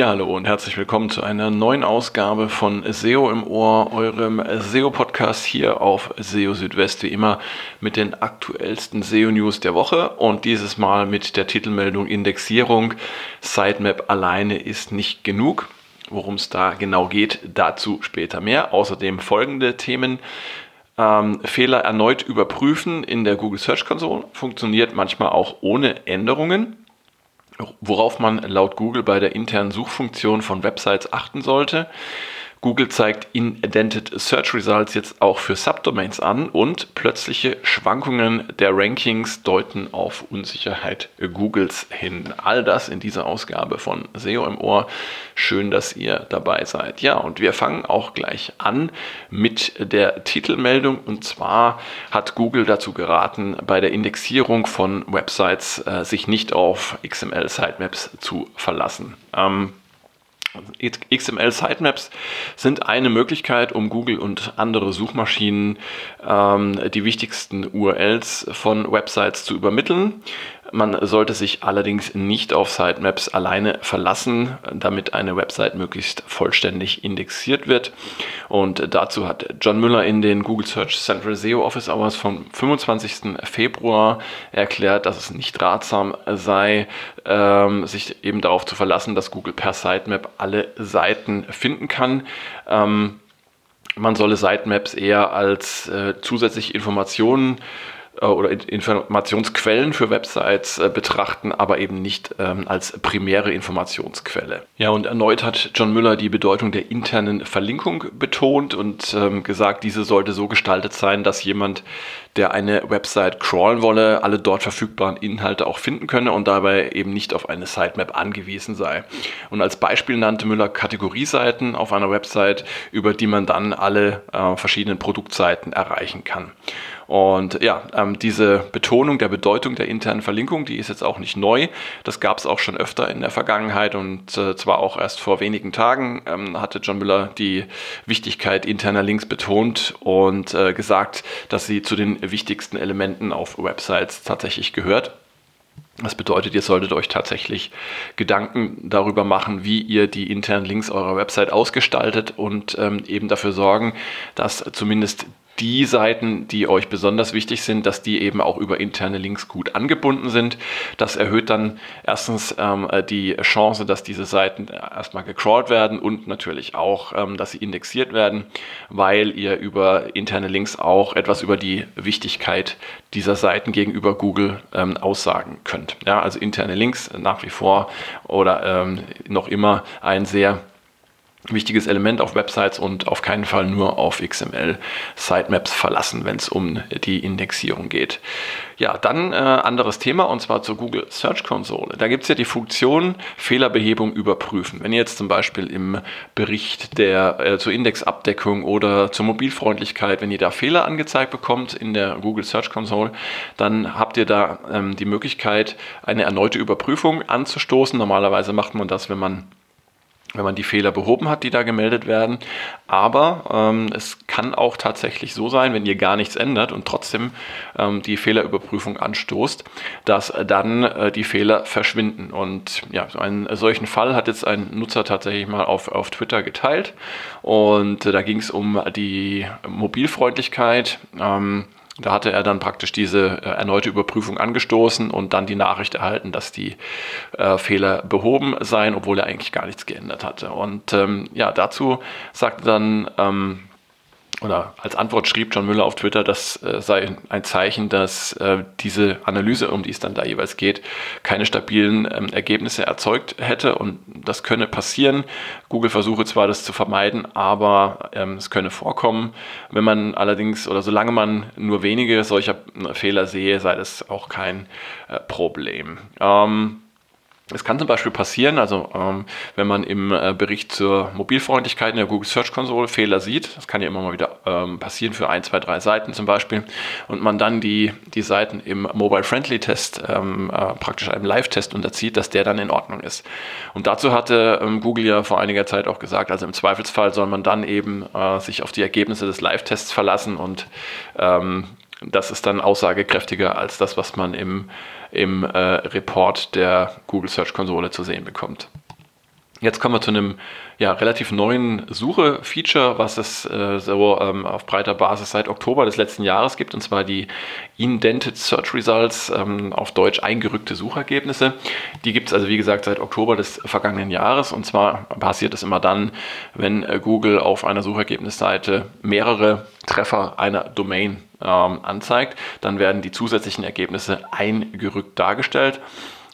Ja, hallo und herzlich willkommen zu einer neuen Ausgabe von SEO im Ohr, eurem SEO-Podcast hier auf SEO Südwest, wie immer mit den aktuellsten SEO-News der Woche und dieses Mal mit der Titelmeldung Indexierung. Sitemap alleine ist nicht genug. Worum es da genau geht, dazu später mehr. Außerdem folgende Themen. Ähm, Fehler erneut überprüfen in der Google Search Console funktioniert manchmal auch ohne Änderungen worauf man laut Google bei der internen Suchfunktion von Websites achten sollte. Google zeigt Indented Search Results jetzt auch für Subdomains an und plötzliche Schwankungen der Rankings deuten auf Unsicherheit Googles hin. All das in dieser Ausgabe von SEO im Ohr. Schön, dass ihr dabei seid. Ja, und wir fangen auch gleich an mit der Titelmeldung. Und zwar hat Google dazu geraten, bei der Indexierung von Websites äh, sich nicht auf XML Sitemaps zu verlassen. Ähm, XML Sitemaps sind eine Möglichkeit, um Google und andere Suchmaschinen ähm, die wichtigsten URLs von Websites zu übermitteln. Man sollte sich allerdings nicht auf Sitemaps alleine verlassen, damit eine Website möglichst vollständig indexiert wird. Und dazu hat John Müller in den Google Search Central SEO Office Hours vom 25. Februar erklärt, dass es nicht ratsam sei, ähm, sich eben darauf zu verlassen, dass Google per Sitemap alle Seiten finden kann. Ähm, man solle Sitemaps eher als äh, zusätzliche Informationen oder Informationsquellen für Websites äh, betrachten, aber eben nicht ähm, als primäre Informationsquelle. Ja, und erneut hat John Müller die Bedeutung der internen Verlinkung betont und ähm, gesagt, diese sollte so gestaltet sein, dass jemand, der eine Website crawlen wolle, alle dort verfügbaren Inhalte auch finden könne und dabei eben nicht auf eine Sitemap angewiesen sei. Und als Beispiel nannte Müller Kategorieseiten auf einer Website, über die man dann alle äh, verschiedenen Produktseiten erreichen kann. Und ja, ähm, diese Betonung der Bedeutung der internen Verlinkung, die ist jetzt auch nicht neu. Das gab es auch schon öfter in der Vergangenheit und äh, zwar auch erst vor wenigen Tagen ähm, hatte John Müller die Wichtigkeit interner Links betont und äh, gesagt, dass sie zu den wichtigsten Elementen auf Websites tatsächlich gehört. Das bedeutet, ihr solltet euch tatsächlich Gedanken darüber machen, wie ihr die internen Links eurer Website ausgestaltet und ähm, eben dafür sorgen, dass zumindest die Seiten, die euch besonders wichtig sind, dass die eben auch über interne Links gut angebunden sind. Das erhöht dann erstens ähm, die Chance, dass diese Seiten erstmal gecrawlt werden und natürlich auch, ähm, dass sie indexiert werden, weil ihr über interne Links auch etwas über die Wichtigkeit dieser Seiten gegenüber Google ähm, aussagen könnt. Ja, also interne Links nach wie vor oder ähm, noch immer ein sehr wichtiges Element auf Websites und auf keinen Fall nur auf XML Sitemaps verlassen, wenn es um die Indexierung geht. Ja, dann äh, anderes Thema und zwar zur Google Search Console. Da gibt es ja die Funktion Fehlerbehebung überprüfen. Wenn ihr jetzt zum Beispiel im Bericht der äh, zur Indexabdeckung oder zur Mobilfreundlichkeit, wenn ihr da Fehler angezeigt bekommt in der Google Search Console, dann habt ihr da ähm, die Möglichkeit, eine erneute Überprüfung anzustoßen. Normalerweise macht man das, wenn man wenn man die Fehler behoben hat, die da gemeldet werden. Aber ähm, es kann auch tatsächlich so sein, wenn ihr gar nichts ändert und trotzdem ähm, die Fehlerüberprüfung anstoßt, dass dann äh, die Fehler verschwinden. Und ja, so einen solchen Fall hat jetzt ein Nutzer tatsächlich mal auf, auf Twitter geteilt. Und äh, da ging es um die Mobilfreundlichkeit. Ähm, da hatte er dann praktisch diese äh, erneute Überprüfung angestoßen und dann die Nachricht erhalten, dass die äh, Fehler behoben seien, obwohl er eigentlich gar nichts geändert hatte. Und ähm, ja, dazu sagte dann ähm, oder als Antwort schrieb John Müller auf Twitter, das äh, sei ein Zeichen, dass äh, diese Analyse, um die es dann da jeweils geht, keine stabilen ähm, Ergebnisse erzeugt hätte und das könne passieren. Google versuche zwar das zu vermeiden, aber ähm, es könne vorkommen. Wenn man allerdings oder solange man nur wenige solcher äh, Fehler sehe, sei das auch kein Problem. Ähm, es kann zum Beispiel passieren, also ähm, wenn man im äh, Bericht zur Mobilfreundlichkeit in der Google Search Console Fehler sieht, das kann ja immer mal wieder ähm, passieren für ein, zwei, drei Seiten zum Beispiel, und man dann die, die Seiten im Mobile Friendly Test ähm, äh, praktisch einem Live-Test unterzieht, dass der dann in Ordnung ist. Und dazu hatte ähm, Google ja vor einiger Zeit auch gesagt, also im Zweifelsfall soll man dann eben äh, sich auf die Ergebnisse des Live-Tests verlassen und ähm, das ist dann aussagekräftiger als das, was man im, im äh, Report der Google Search Konsole zu sehen bekommt. Jetzt kommen wir zu einem ja, relativ neuen Suche-Feature, was es äh, so ähm, auf breiter Basis seit Oktober des letzten Jahres gibt, und zwar die Indented Search Results, ähm, auf Deutsch eingerückte Suchergebnisse. Die gibt es also, wie gesagt, seit Oktober des vergangenen Jahres. Und zwar passiert es immer dann, wenn äh, Google auf einer Suchergebnisseite mehrere Treffer einer Domain ähm, anzeigt, dann werden die zusätzlichen Ergebnisse eingerückt dargestellt.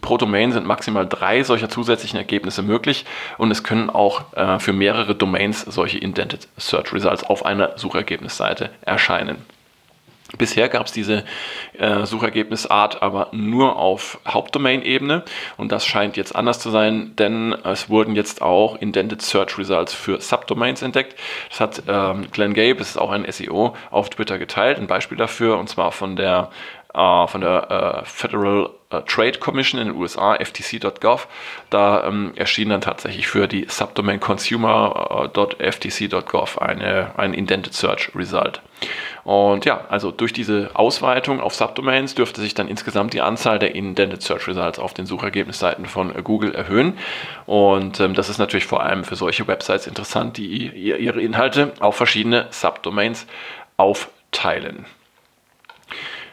Pro Domain sind maximal drei solcher zusätzlichen Ergebnisse möglich und es können auch äh, für mehrere Domains solche Indented Search Results auf einer Suchergebnisseite erscheinen. Bisher gab es diese äh, Suchergebnisart aber nur auf Hauptdomain-Ebene und das scheint jetzt anders zu sein, denn es wurden jetzt auch Indented Search Results für Subdomains entdeckt. Das hat ähm, Glenn Gabe, das ist auch ein SEO, auf Twitter geteilt, ein Beispiel dafür und zwar von der äh, von der äh, Federal äh, Trade Commission in den USA, ftc.gov. Da ähm, erschien dann tatsächlich für die Subdomain consumer.ftc.gov ein Indented Search Result. Und ja, also durch diese Ausweitung auf Subdomains dürfte sich dann insgesamt die Anzahl der Indented Search Results auf den Suchergebnisseiten von Google erhöhen. Und ähm, das ist natürlich vor allem für solche Websites interessant, die ihre Inhalte auf verschiedene Subdomains aufteilen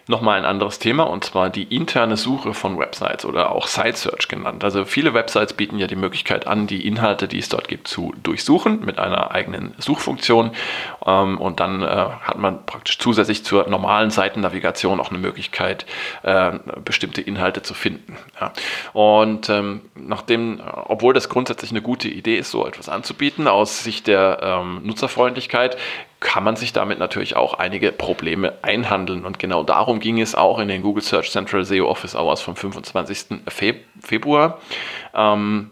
nochmal ein anderes Thema und zwar die interne Suche von Websites oder auch Site Search genannt. Also viele Websites bieten ja die Möglichkeit an, die Inhalte, die es dort gibt, zu durchsuchen mit einer eigenen Suchfunktion ähm, und dann äh, hat man praktisch zusätzlich zur normalen Seitennavigation auch eine Möglichkeit, äh, bestimmte Inhalte zu finden. Ja. Und ähm, nachdem, obwohl das grundsätzlich eine gute Idee ist, so etwas anzubieten, aus Sicht der ähm, Nutzerfreundlichkeit, kann man sich damit natürlich auch einige Probleme einhandeln. Und genau darum ging es auch in den Google Search Central SEO Office Hours vom 25. Februar. Ähm,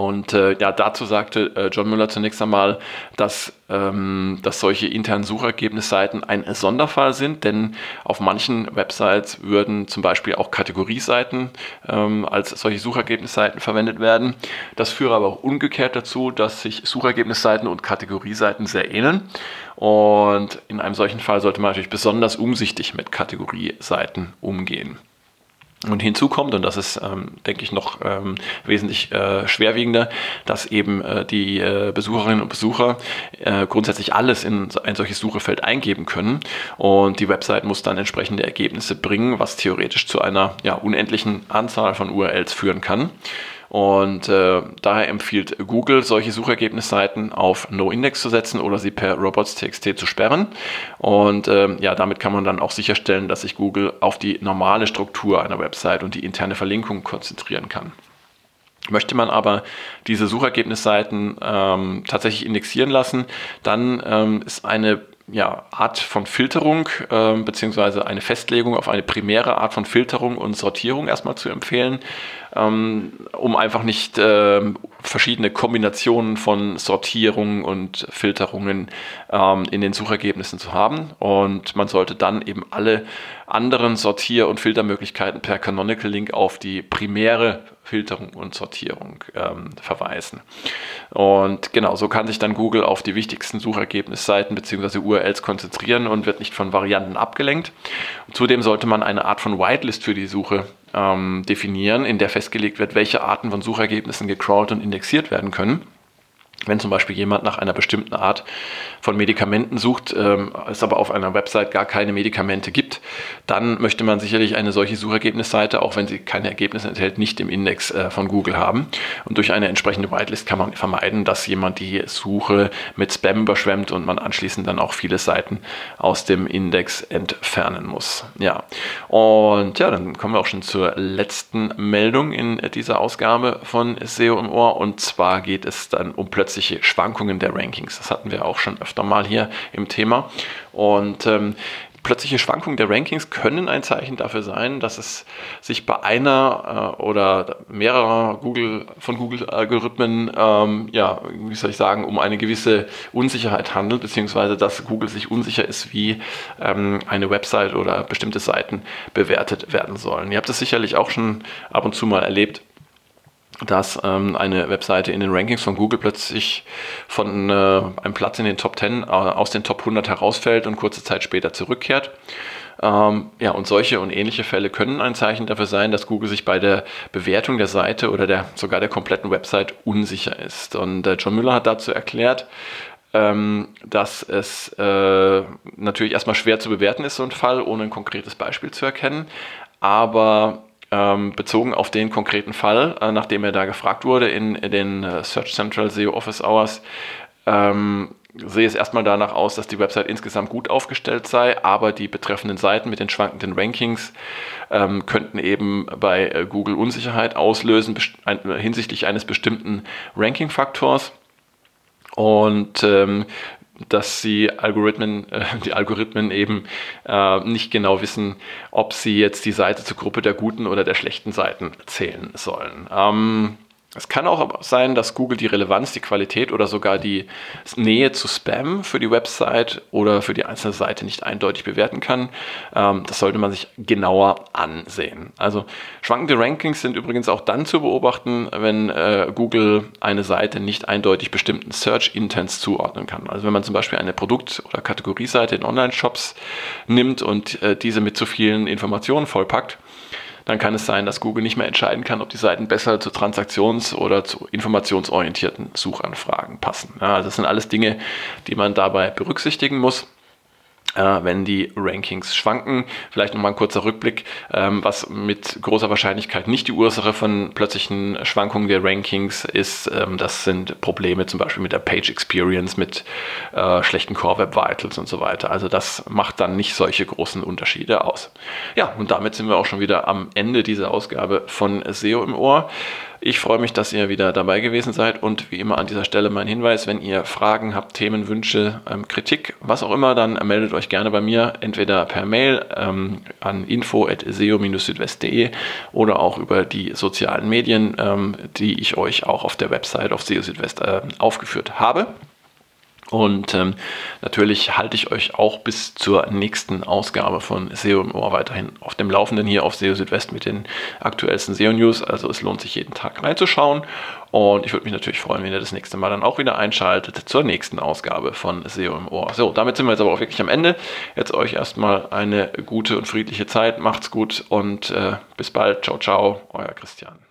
und äh, ja, dazu sagte äh, John Müller zunächst einmal, dass, ähm, dass solche internen Suchergebnisseiten ein Sonderfall sind, denn auf manchen Websites würden zum Beispiel auch Kategorieseiten ähm, als solche Suchergebnisseiten verwendet werden. Das führe aber auch umgekehrt dazu, dass sich Suchergebnisseiten und Kategorieseiten sehr ähneln. Und in einem solchen Fall sollte man natürlich besonders umsichtig mit Kategorieseiten umgehen. Und hinzu kommt, und das ist, ähm, denke ich, noch ähm, wesentlich äh, schwerwiegender, dass eben äh, die äh, Besucherinnen und Besucher äh, grundsätzlich alles in ein solches Suchefeld eingeben können. Und die Website muss dann entsprechende Ergebnisse bringen, was theoretisch zu einer ja, unendlichen Anzahl von URLs führen kann. Und äh, daher empfiehlt Google, solche Suchergebnisseiten auf No-Index zu setzen oder sie per robots.txt zu sperren. Und äh, ja, damit kann man dann auch sicherstellen, dass sich Google auf die normale Struktur einer Website und die interne Verlinkung konzentrieren kann. Möchte man aber diese Suchergebnisseiten ähm, tatsächlich indexieren lassen, dann ähm, ist eine ja, Art von Filterung äh, beziehungsweise eine Festlegung auf eine primäre Art von Filterung und Sortierung erstmal zu empfehlen, ähm, um einfach nicht äh, verschiedene Kombinationen von Sortierungen und Filterungen ähm, in den Suchergebnissen zu haben. Und man sollte dann eben alle anderen Sortier- und Filtermöglichkeiten per Canonical Link auf die primäre Filterung und Sortierung ähm, verweisen. Und genau, so kann sich dann Google auf die wichtigsten Suchergebnisseiten bzw. URLs konzentrieren und wird nicht von Varianten abgelenkt. Zudem sollte man eine Art von Whitelist für die Suche ähm, definieren, in der festgelegt wird, welche Arten von Suchergebnissen gecrawlt und indexiert werden können. Wenn zum Beispiel jemand nach einer bestimmten Art von Medikamenten sucht, ähm, es aber auf einer Website gar keine Medikamente gibt, dann möchte man sicherlich eine solche Suchergebnisseite, auch wenn sie keine Ergebnisse enthält, nicht im Index äh, von Google haben. Und durch eine entsprechende Whitelist kann man vermeiden, dass jemand die Suche mit Spam überschwemmt und man anschließend dann auch viele Seiten aus dem Index entfernen muss. Ja, und ja, dann kommen wir auch schon zur letzten Meldung in dieser Ausgabe von SEO im Ohr. Und zwar geht es dann um plötzlich plötzliche Schwankungen der Rankings. Das hatten wir auch schon öfter mal hier im Thema. Und ähm, plötzliche Schwankungen der Rankings können ein Zeichen dafür sein, dass es sich bei einer äh, oder mehrerer Google, von Google-Algorithmen, ähm, ja, wie soll ich sagen, um eine gewisse Unsicherheit handelt, beziehungsweise dass Google sich unsicher ist, wie ähm, eine Website oder bestimmte Seiten bewertet werden sollen. Ihr habt es sicherlich auch schon ab und zu mal erlebt, dass ähm, eine Webseite in den Rankings von Google plötzlich von äh, einem Platz in den Top 10 äh, aus den Top 100 herausfällt und kurze Zeit später zurückkehrt. Ähm, ja, und solche und ähnliche Fälle können ein Zeichen dafür sein, dass Google sich bei der Bewertung der Seite oder der, sogar der kompletten Website unsicher ist. Und äh, John Müller hat dazu erklärt, ähm, dass es äh, natürlich erstmal schwer zu bewerten ist, so ein Fall, ohne ein konkretes Beispiel zu erkennen. Aber ähm, bezogen auf den konkreten Fall, äh, nachdem er da gefragt wurde in, in den äh, Search Central SEO Office Hours, ähm, sehe es erstmal danach aus, dass die Website insgesamt gut aufgestellt sei, aber die betreffenden Seiten mit den schwankenden Rankings ähm, könnten eben bei äh, Google Unsicherheit auslösen ein, hinsichtlich eines bestimmten Ranking-Faktors. Und ähm, dass sie Algorithmen, äh, die Algorithmen eben äh, nicht genau wissen, ob sie jetzt die Seite zur Gruppe der guten oder der schlechten Seiten zählen sollen. Ähm, es kann auch sein, dass Google die Relevanz, die Qualität oder sogar die Nähe zu Spam für die Website oder für die einzelne Seite nicht eindeutig bewerten kann. Ähm, das sollte man sich genauer ansehen. Also schwankende Rankings sind übrigens auch dann zu beobachten, wenn äh, Google eine Seite nicht eindeutig bestimmten Search Intents zuordnen kann. Also wenn man zum Beispiel eine Produkt- oder Kategorieseite in Online-Shops nimmt und äh, diese mit zu vielen Informationen vollpackt, dann kann es sein, dass Google nicht mehr entscheiden kann, ob die Seiten besser zu transaktions- oder zu informationsorientierten Suchanfragen passen. Ja, also das sind alles Dinge, die man dabei berücksichtigen muss wenn die Rankings schwanken. Vielleicht nochmal ein kurzer Rückblick, ähm, was mit großer Wahrscheinlichkeit nicht die Ursache von plötzlichen Schwankungen der Rankings ist. Ähm, das sind Probleme zum Beispiel mit der Page Experience, mit äh, schlechten Core Web Vitals und so weiter. Also das macht dann nicht solche großen Unterschiede aus. Ja, und damit sind wir auch schon wieder am Ende dieser Ausgabe von SEO im Ohr. Ich freue mich, dass ihr wieder dabei gewesen seid und wie immer an dieser Stelle mein Hinweis, wenn ihr Fragen habt, Themen, Wünsche, ähm, Kritik, was auch immer, dann meldet euch gerne bei mir, entweder per Mail ähm, an info.seo-südwest.de oder auch über die sozialen Medien, ähm, die ich euch auch auf der Website auf SEO Südwest äh, aufgeführt habe. Und ähm, natürlich halte ich euch auch bis zur nächsten Ausgabe von SEO im Ohr weiterhin auf dem Laufenden hier auf SEO Südwest mit den aktuellsten SEO-News. Also es lohnt sich jeden Tag reinzuschauen. Und ich würde mich natürlich freuen, wenn ihr das nächste Mal dann auch wieder einschaltet zur nächsten Ausgabe von SEO im Ohr. So, damit sind wir jetzt aber auch wirklich am Ende. Jetzt euch erstmal eine gute und friedliche Zeit. Macht's gut und äh, bis bald. Ciao, ciao, euer Christian.